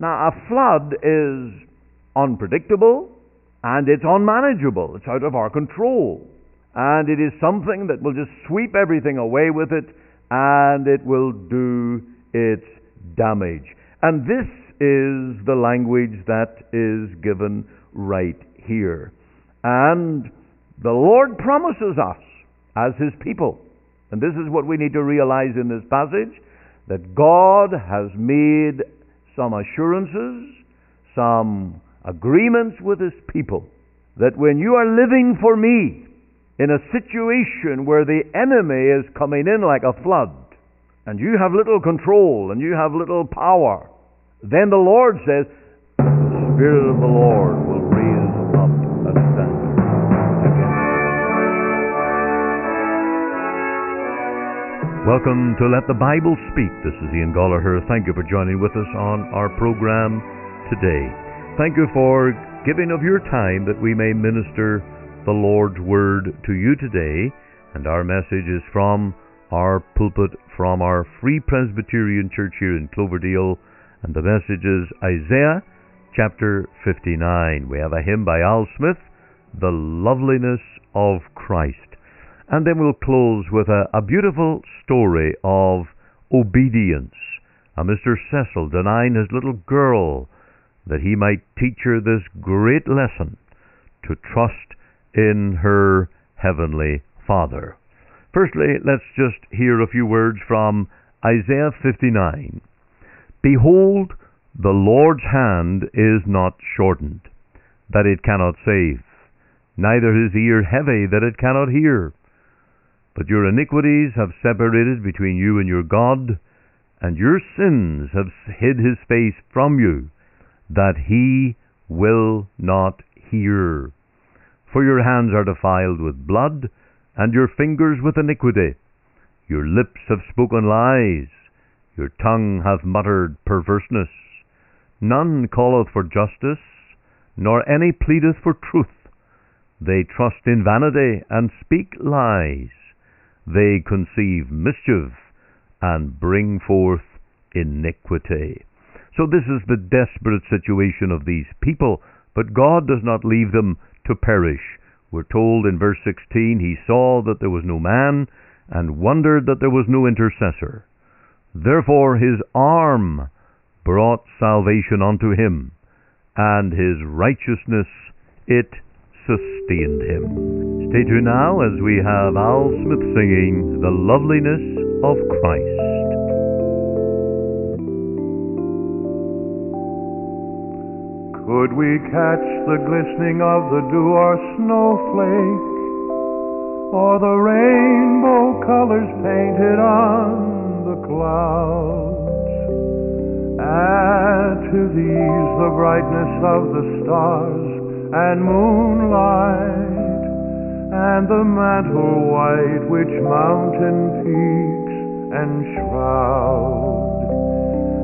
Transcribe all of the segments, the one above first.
Now, a flood is unpredictable and it's unmanageable. It's out of our control. And it is something that will just sweep everything away with it and it will do its damage. And this is the language that is given right here. And the Lord promises us as His people, and this is what we need to realize in this passage, that God has made some assurances, some agreements with His people, that when you are living for me in a situation where the enemy is coming in like a flood, and you have little control and you have little power, then the Lord says, the Spirit of the Lord will Welcome to Let the Bible Speak. This is Ian Goligher. Thank you for joining with us on our program today. Thank you for giving of your time that we may minister the Lord's Word to you today. And our message is from our pulpit, from our Free Presbyterian Church here in Cloverdale. And the message is Isaiah chapter 59. We have a hymn by Al Smith, The Loveliness of Christ. And then we'll close with a, a beautiful story of obedience. A Mr. Cecil denying his little girl that he might teach her this great lesson to trust in her heavenly Father. Firstly, let's just hear a few words from Isaiah 59. Behold, the Lord's hand is not shortened, that it cannot save, neither his ear heavy, that it cannot hear. But your iniquities have separated between you and your God, and your sins have hid his face from you, that he will not hear. For your hands are defiled with blood, and your fingers with iniquity. Your lips have spoken lies, your tongue hath muttered perverseness. None calleth for justice, nor any pleadeth for truth. They trust in vanity, and speak lies they conceive mischief and bring forth iniquity. So this is the desperate situation of these people, but God does not leave them to perish. We're told in verse 16, He saw that there was no man, and wondered that there was no intercessor. Therefore his arm brought salvation unto him, and his righteousness it sustained him. Stay tuned now as we have Al Smith singing The Loveliness of Christ. Could we catch the glistening of the dew or snowflake, or the rainbow colors painted on the clouds? Add to these the brightness of the stars and moonlight, and the mantle white which mountain peaks enshroud.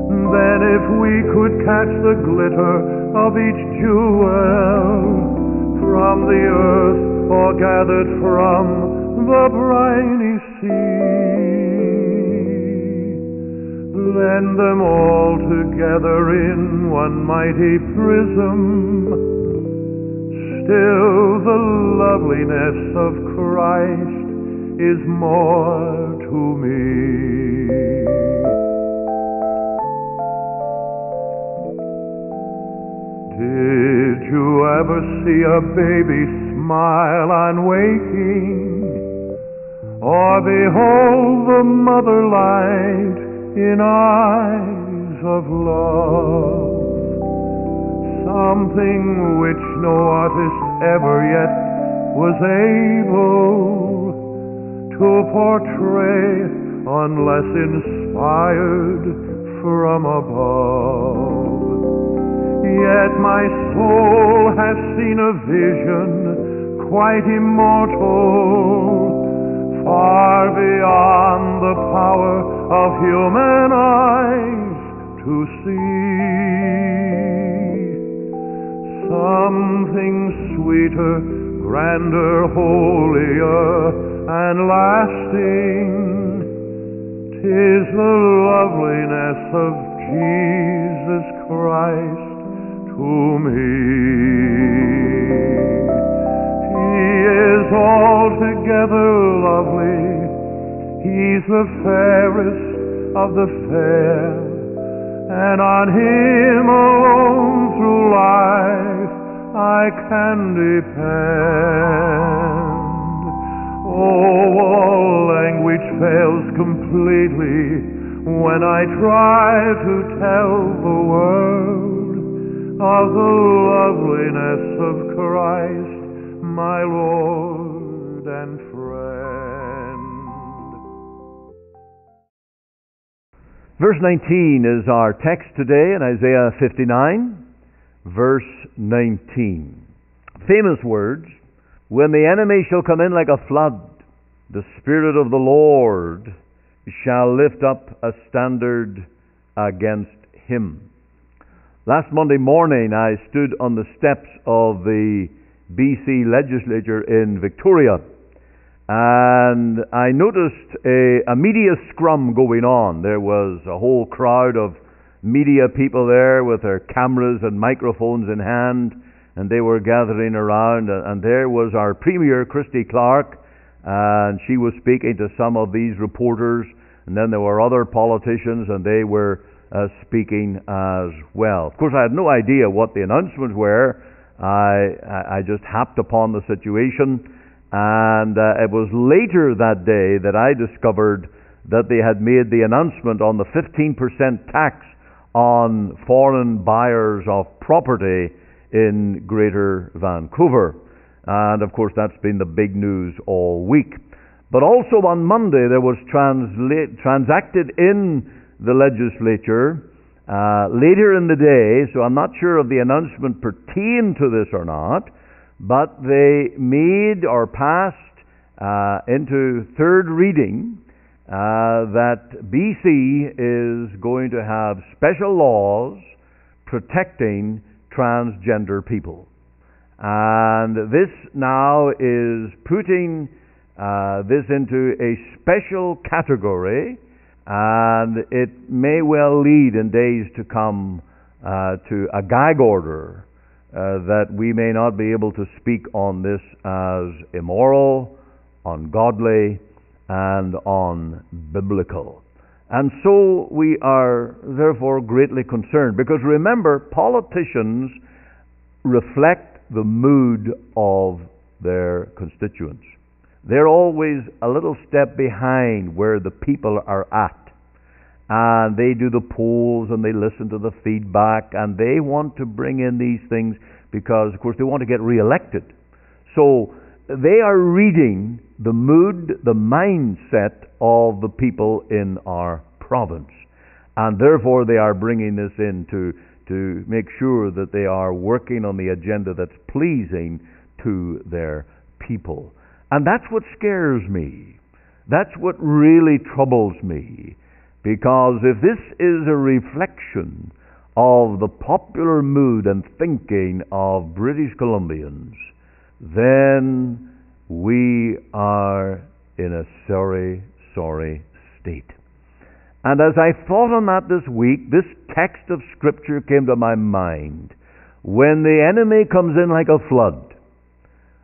Then if we could catch the glitter of each jewel from the earth or gathered from the briny sea, blend them all together in one mighty prism Still the loveliness of Christ is more to me. Did you ever see a baby smile on waking? Or behold the mother light in eyes of love? something which no artist ever yet was able to portray unless inspired from above. Yet my soul has seen a vision quite immortal, far beyond the power of human eyes to see something sweeter, grander, holier, and lasting. Tis the loveliness of Jesus Christ to me. He is altogether lovely. He's the fairest of the fair, and on Him alone through life I can depend. Oh, all language fails completely when I try to tell the world of the loveliness of Christ, my Lord and Verse 19 is our text today in Isaiah 59, verse 19. Famous words When the enemy shall come in like a flood, the Spirit of the Lord shall lift up a standard against him. Last Monday morning, I stood on the steps of the BC legislature in Victoria and I noticed a, a, media scrum going on. There was a whole crowd of media people there with their cameras and microphones in hand, and they were gathering around. And there was our Premier, Christy Clark, and she was speaking to some of these reporters. And then there were other politicians, and they were uh, speaking as well. Of course, I had no idea what the announcements were. I, I just happed upon the situation and uh, it was later that day that I discovered that they had made the announcement on the 15% tax on foreign buyers of property in Greater Vancouver. And of course, that's been the big news all week. But also on Monday, there was transla- transacted in the legislature uh, later in the day, so I'm not sure if the announcement pertained to this or not, but they made or passed uh, into third reading uh, that BC is going to have special laws protecting transgender people. And this now is putting uh, this into a special category, and it may well lead in days to come uh, to a gag order uh, that we may not be able to speak on this as immoral, ungodly, and unbiblical. And so we are therefore greatly concerned because remember, politicians reflect the mood of their constituents. They're always a little step behind where the people are at and they do the polls and they listen to the feedback and they want to bring in these things because, of course, they want to get reelected. So they are reading the mood, the mindset of the people in our province. And therefore, they are bringing this in to, to make sure that they are working on the agenda that's pleasing to their people. And that's what scares me. That's what really troubles me because if this is a reflection of the popular mood and thinking of British Columbians, then we are in a sorry, sorry state. And as I thought on that this week, this text of Scripture came to my mind. When the enemy comes in like a flood,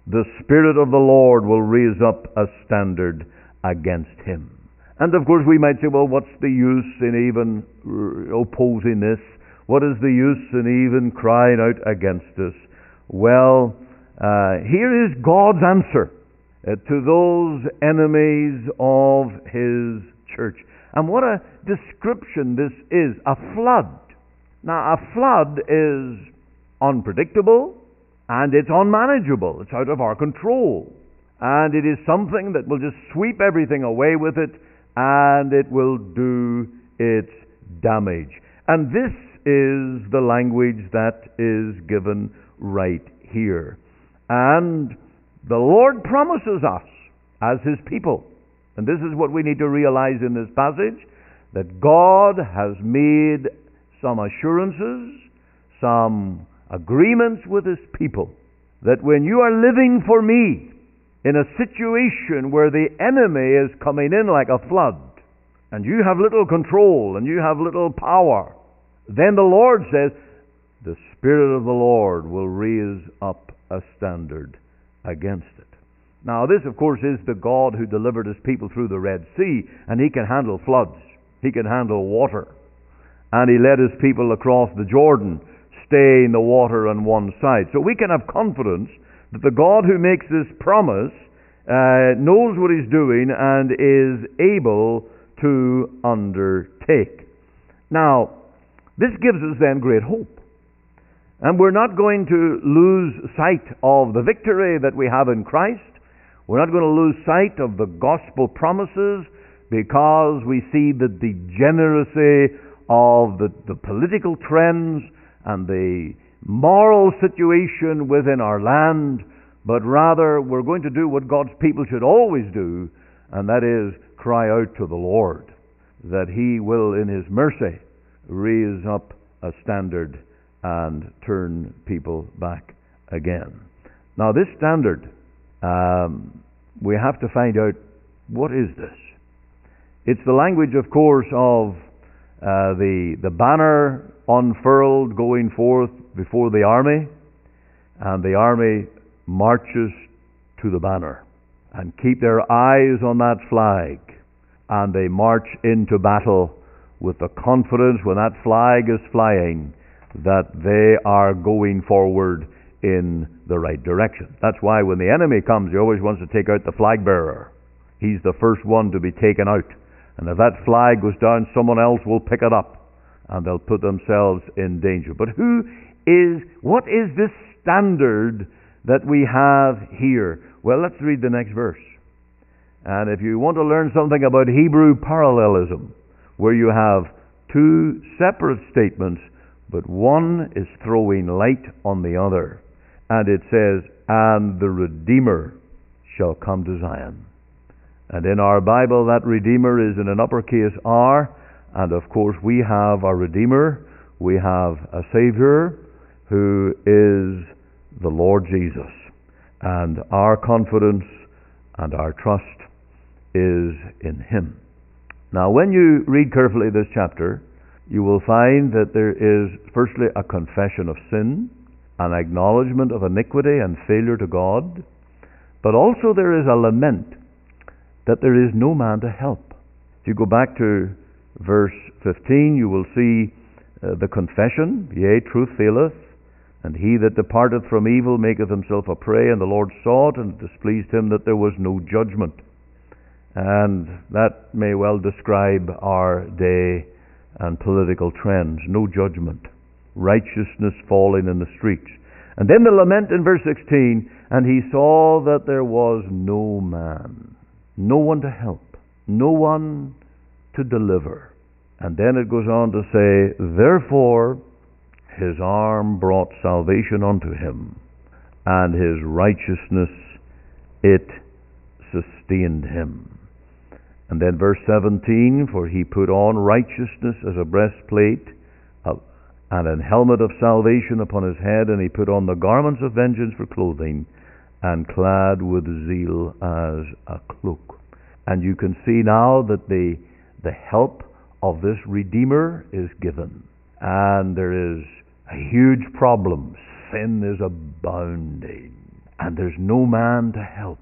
the Spirit of the Lord will raise up a standard against him. And of course, we might say, well, what's the use in even opposing this? What is the use in even crying out against this? Well, uh, here is God's answer uh, to those enemies of His church. And what a description this is a flood. Now, a flood is unpredictable and it's unmanageable, it's out of our control. And it is something that will just sweep everything away with it and it will do its damage. And this is the language that is given right here. And the Lord promises us as His people, and this is what we need to realize in this passage, that God has made some assurances, some agreements with His people, that when you are living for me, in a situation where the enemy is coming in like a flood, and you have little control and you have little power, then the Lord says, the Spirit of the Lord will raise up a standard against it. Now, this, of course, is the God who delivered his people through the Red Sea, and he can handle floods. He can handle water. And he led his people across the Jordan, staying the water on one side. So we can have confidence that the God who makes this promise uh, knows what he's doing and is able to undertake. Now, this gives us then great hope. And we're not going to lose sight of the victory that we have in Christ. We're not going to lose sight of the gospel promises because we see the degeneracy of the, the political trends and the moral situation within our land, but rather we're going to do what God's people should always do, and that is cry out to the Lord that He will, in His mercy, raise up a standard and turn people back again. Now, this standard um, we have to find out what is this. It's the language, of course, of uh, the the banner unfurled going forth before the army, and the army marches to the banner and keep their eyes on that flag, and they march into battle with the confidence when that flag is flying that they are going forward in the right direction. That's why when the enemy comes, he always wants to take out the flag bearer. He's the first one to be taken out. And if that flag goes down, someone else will pick it up and they'll put themselves in danger. But who is, what is this standard that we have here? Well, let's read the next verse. And if you want to learn something about Hebrew parallelism, where you have two separate statements, but one is throwing light on the other, and it says, and the Redeemer shall come to Zion. And in our Bible, that Redeemer is in an uppercase R, and of course, we have our Redeemer, we have a Savior who is the Lord Jesus. And our confidence and our trust is in Him. Now, when you read carefully this chapter, you will find that there is, firstly, a confession of sin an acknowledgement of iniquity and failure to God, but also there is a lament that there is no man to help. If you go back to verse 15, you will see uh, the confession, Yea, truth faileth, and he that departeth from evil maketh himself a prey, and the Lord saw it, and it displeased him that there was no judgment. And that may well describe our day and political trends. No judgment righteousness falling in the streets. And then the lament in verse 16, and he saw that there was no man, no one to help, no one to deliver. And then it goes on to say, Therefore his arm brought salvation unto him, and his righteousness it sustained him. And then verse 17, For he put on righteousness as a breastplate and an helmet of salvation upon his head, and he put on the garments of vengeance for clothing, and clad with zeal as a cloak. And you can see now that the, the help of this Redeemer is given. And there is a huge problem. Sin is abounding. And there's no man to help.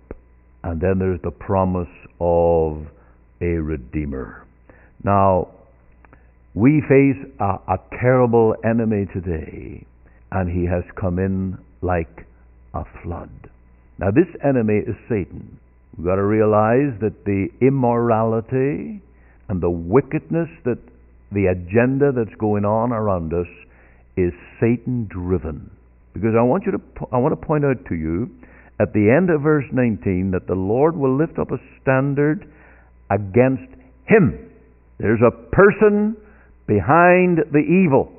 And then there's the promise of a Redeemer. Now, we face a, a terrible enemy today, and he has come in like a flood. Now, this enemy is Satan. We've got to realize that the immorality and the wickedness that the agenda that's going on around us is Satan driven. Because I want you to I want to point out to you at the end of verse 19 that the Lord will lift up a standard against him. There's a person behind the evil.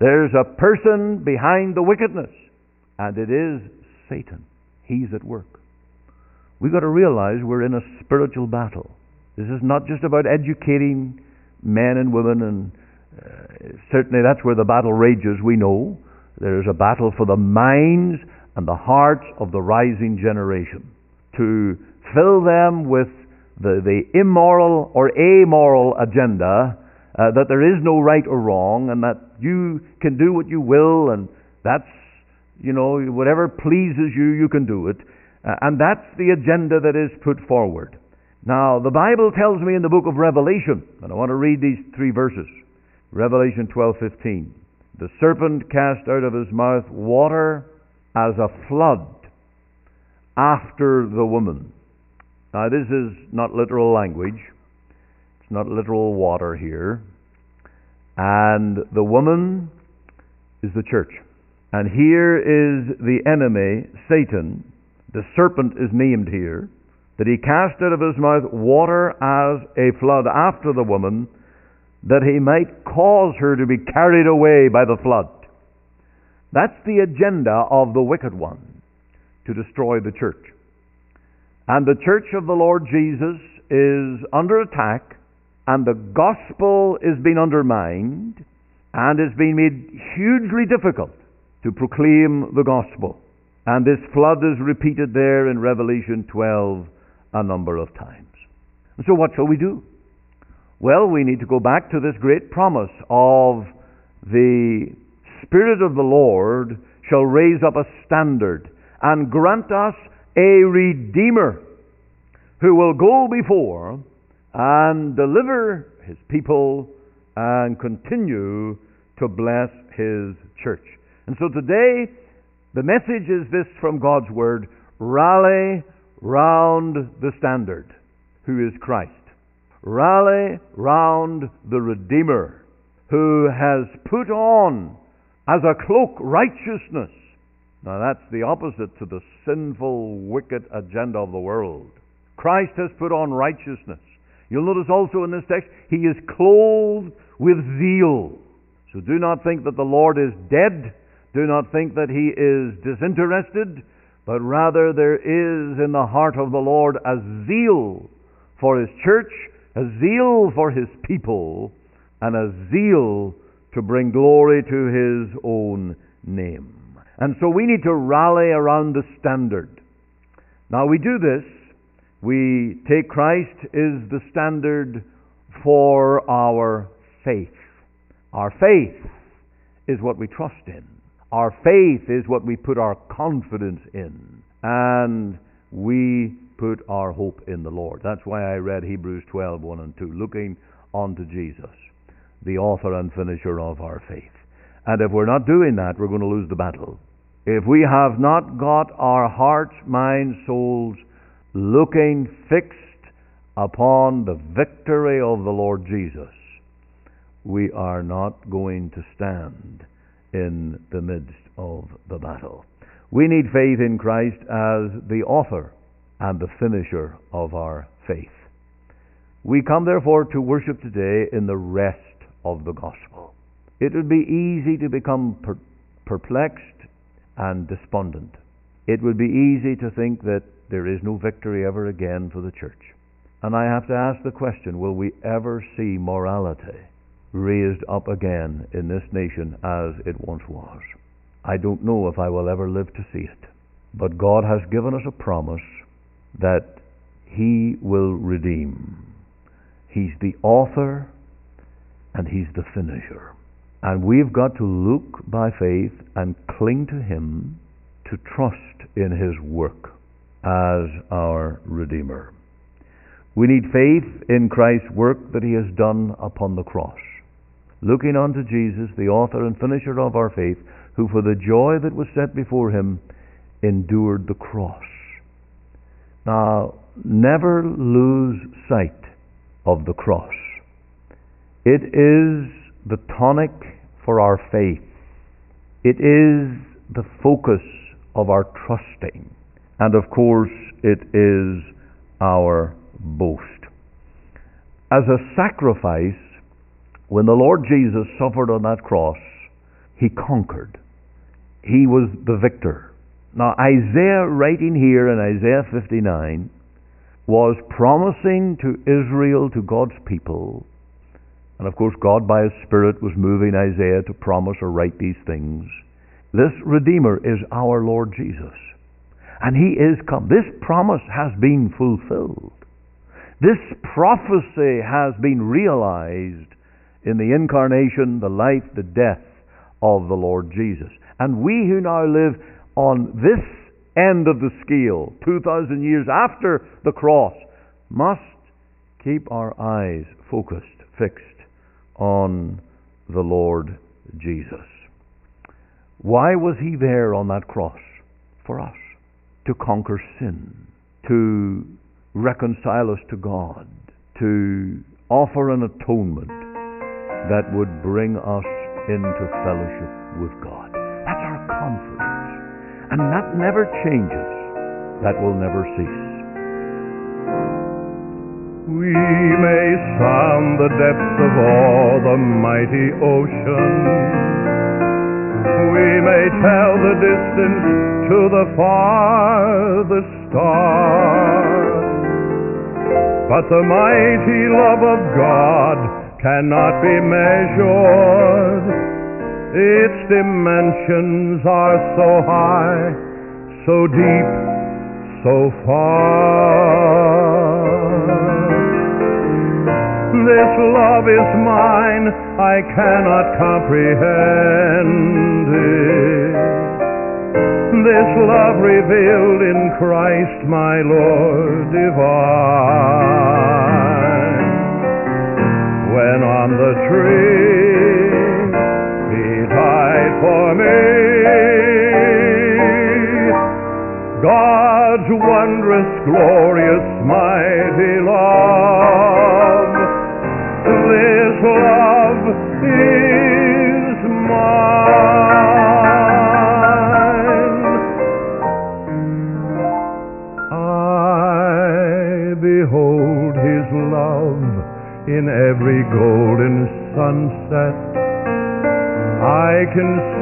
There's a person behind the wickedness, and it is Satan. He's at work. We've got to realize we're in a spiritual battle. This is not just about educating men and women, and uh, certainly that's where the battle rages, we know. There is a battle for the minds and the hearts of the rising generation to fill them with the, the immoral or amoral agenda uh, that there is no right or wrong, and that you can do what you will, and that's, you know, whatever pleases you, you can do it. Uh, and that's the agenda that is put forward. Now, the Bible tells me in the book of Revelation, and I want to read these three verses. Revelation 12:15. The serpent cast out of his mouth water as a flood after the woman. Now, this is not literal language. It's not literal water here. And the woman is the church. And here is the enemy, Satan. The serpent is named here. That he cast out of his mouth water as a flood after the woman, that he might cause her to be carried away by the flood. That's the agenda of the wicked one, to destroy the church. And the church of the Lord Jesus is under attack, and the gospel is being undermined, and it's being made hugely difficult to proclaim the gospel. And this flood is repeated there in Revelation 12 a number of times. So, what shall we do? Well, we need to go back to this great promise of the Spirit of the Lord shall raise up a standard and grant us a Redeemer who will go before and deliver his people and continue to bless his church. And so today, the message is this from God's Word rally round the standard, who is Christ. Rally round the Redeemer, who has put on as a cloak righteousness now that's the opposite to the sinful, wicked agenda of the world. Christ has put on righteousness. You'll notice also in this text, He is clothed with zeal. So do not think that the Lord is dead. Do not think that He is disinterested. But rather there is in the heart of the Lord a zeal for His church, a zeal for His people, and a zeal to bring glory to His own name. And so we need to rally around the standard. Now we do this. We take Christ is the standard for our faith. Our faith is what we trust in. Our faith is what we put our confidence in. And we put our hope in the Lord. That's why I read Hebrews 12, 1 and 2, looking unto Jesus, the author and finisher of our faith. And if we're not doing that, we're going to lose the battle. If we have not got our hearts, minds, souls looking fixed upon the victory of the Lord Jesus, we are not going to stand in the midst of the battle. We need faith in Christ as the author and the finisher of our faith. We come therefore to worship today in the rest of the gospel. It would be easy to become per- perplexed and despondent. It would be easy to think that there is no victory ever again for the church. And I have to ask the question will we ever see morality raised up again in this nation as it once was? I don't know if I will ever live to see it. But God has given us a promise that He will redeem. He's the author and He's the finisher. And we've got to look by faith and cling to Him to trust in His work as our Redeemer. We need faith in Christ's work that He has done upon the cross. Looking unto Jesus, the author and finisher of our faith, who for the joy that was set before Him endured the cross. Now, never lose sight of the cross. It is the tonic for our faith. It is the focus of our trusting. And of course, it is our boast. As a sacrifice, when the Lord Jesus suffered on that cross, he conquered. He was the victor. Now, Isaiah, writing here in Isaiah 59, was promising to Israel, to God's people, and of course, God, by His Spirit, was moving Isaiah to promise or write these things. This Redeemer is our Lord Jesus. And He is come. This promise has been fulfilled. This prophecy has been realized in the incarnation, the life, the death, of the Lord Jesus. And we who now live on this end of the scale, 2,000 years after the cross, must keep our eyes focused, fixed on the Lord Jesus. Why was he there on that cross? For us. To conquer sin, to reconcile us to God, to offer an atonement that would bring us into fellowship with God. That's our confidence. And that never changes. That will never cease. We may sound the depths of all the mighty ocean. We may tell the distance to the farthest star. But the mighty love of God cannot be measured. Its dimensions are so high, so deep, so far. This love is mine, I cannot comprehend it. This love revealed in Christ my Lord divine. When on the tree died for me, God's wondrous, glorious, mighty love. This love is mine.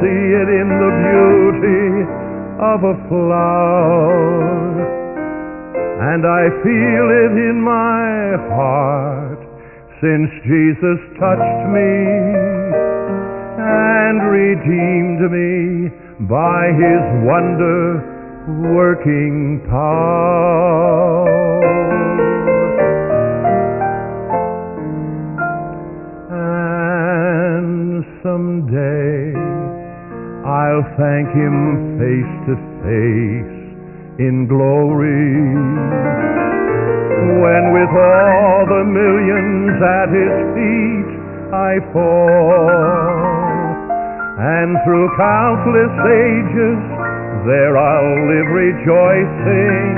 See it in the beauty of a flower, and I feel it in my heart since Jesus touched me and redeemed me by his wonder working power. And someday I'll thank him face to face in glory when with all the millions at his feet I fall. And through countless ages there I'll live rejoicing,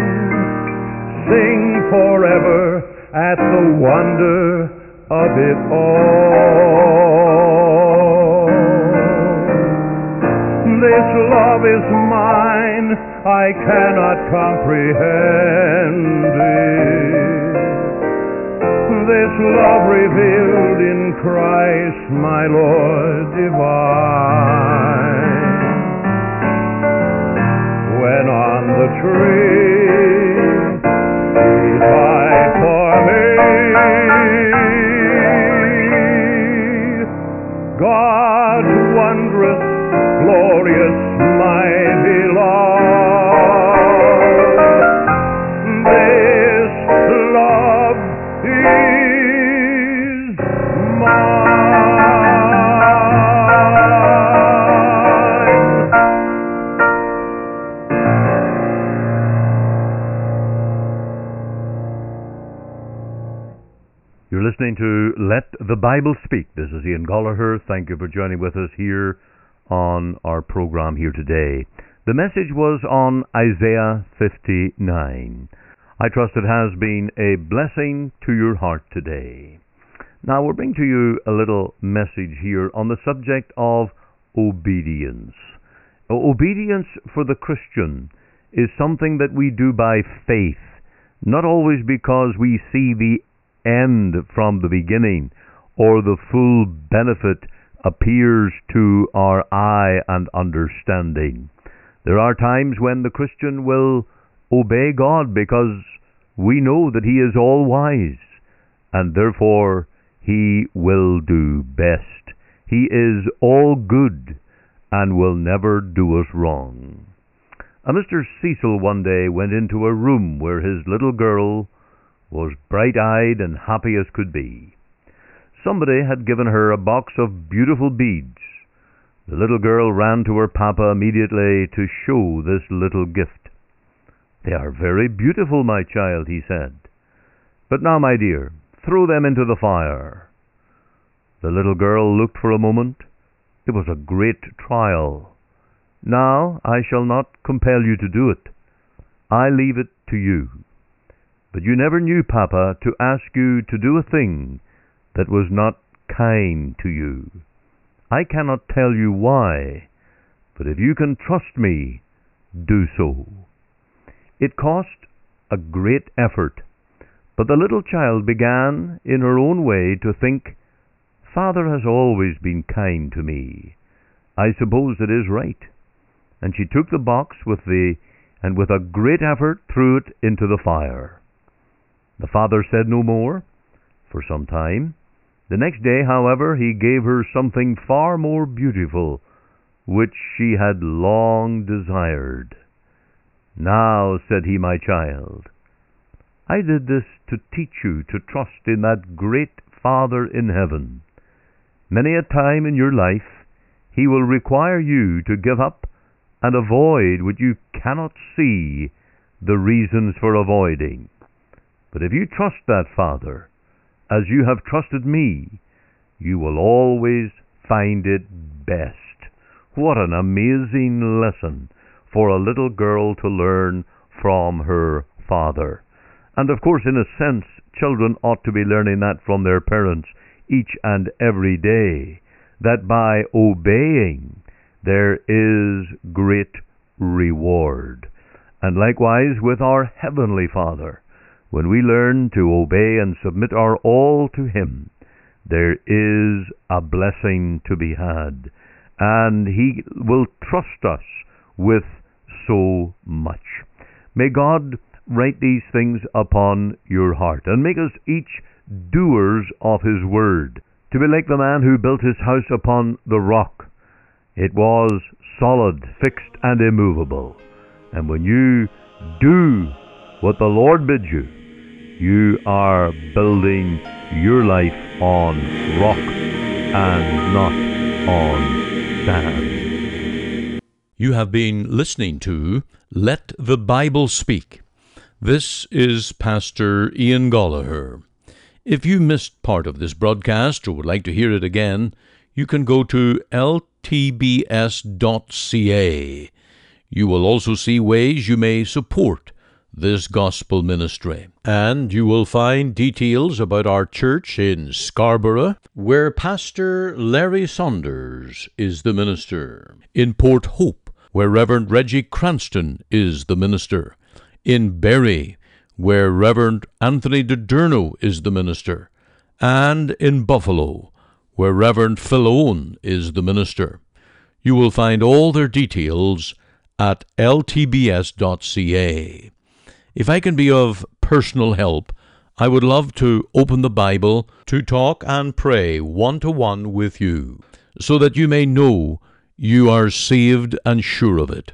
sing forever at the wonder of it all. This love is mine, I cannot comprehend it. This love revealed in Christ my Lord divine. When on the tree he died for me, wondrous, glorious, mighty love. This love is mine. You're listening to Let the Bible Speak. This is Ian Goligher. Thank you for joining with us here on our program here today. The message was on Isaiah 59. I trust it has been a blessing to your heart today. Now we're bringing to you a little message here on the subject of obedience. Obedience for the Christian is something that we do by faith, not always because we see the end from the beginning or the full benefit appears to our eye and understanding. There are times when the Christian will obey God because we know that He is all wise and therefore He will do best. He is all good and will never do us wrong. A Mr. Cecil one day went into a room where his little girl was bright eyed and happy as could be. Somebody had given her a box of beautiful beads, The little girl ran to her papa immediately to show this little gift. They are very beautiful, my child, he said. But now, my dear, throw them into the fire. The little girl looked for a moment. It was a great trial. Now I shall not compel you to do it. I leave it to you. But you never knew, Papa, to ask you to do a thing that was not kind to you. I cannot tell you why, but if you can trust me, do so. It cost a great effort, but the little child began, in her own way, to think, Father has always been kind to me. I suppose it is right. And she took the box with the and with a great effort threw it into the fire. The father said no more for some time. The next day, however, he gave her something far more beautiful, which she had long desired. Now, said he, my child, I did this to teach you to trust in that great Father in heaven. Many a time in your life, he will require you to give up and avoid what you cannot see the reasons for avoiding. But if you trust that Father, as you have trusted me, you will always find it best. What an amazing lesson for a little girl to learn from her father. And of course, in a sense, children ought to be learning that from their parents each and every day. That by obeying, there is great reward. And likewise with our Heavenly Father, when we learn to obey and submit our all to Him, there is a blessing to be had. And He will trust us with so much. May God write these things upon your heart and make us each doers of His word, to be like the man who built his house upon the rock it was solid, fixed, and immovable. And when you do what the Lord bids you, you are building your life on rock and not on sand. You have been listening to Let the Bible Speak. This is Pastor Ian Goligher. If you missed part of this broadcast or would like to hear it again, you can go to ltbs.ca. You will also see ways you may support this gospel ministry. And you will find details about our church in Scarborough, where Pastor Larry Saunders is the minister, in Port Hope, where Reverend Reggie Cranston is the minister, in Barrie, where Reverend Anthony DiDurno is the minister, and in Buffalo, where Reverend Phil is the minister. You will find all their details at ltbs.ca. If I can be of personal help, I would love to open the Bible to talk and pray one to one with you, so that you may know you are saved and sure of it.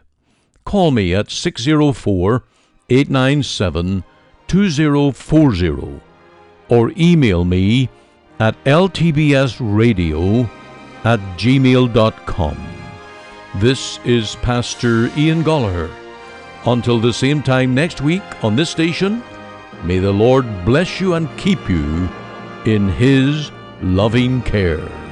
Call me at 604 897 2040 or email me at ltbsradio at gmail.com. This is Pastor Ian Goligher. Until the same time next week on this station, may the Lord bless you and keep you in His loving care.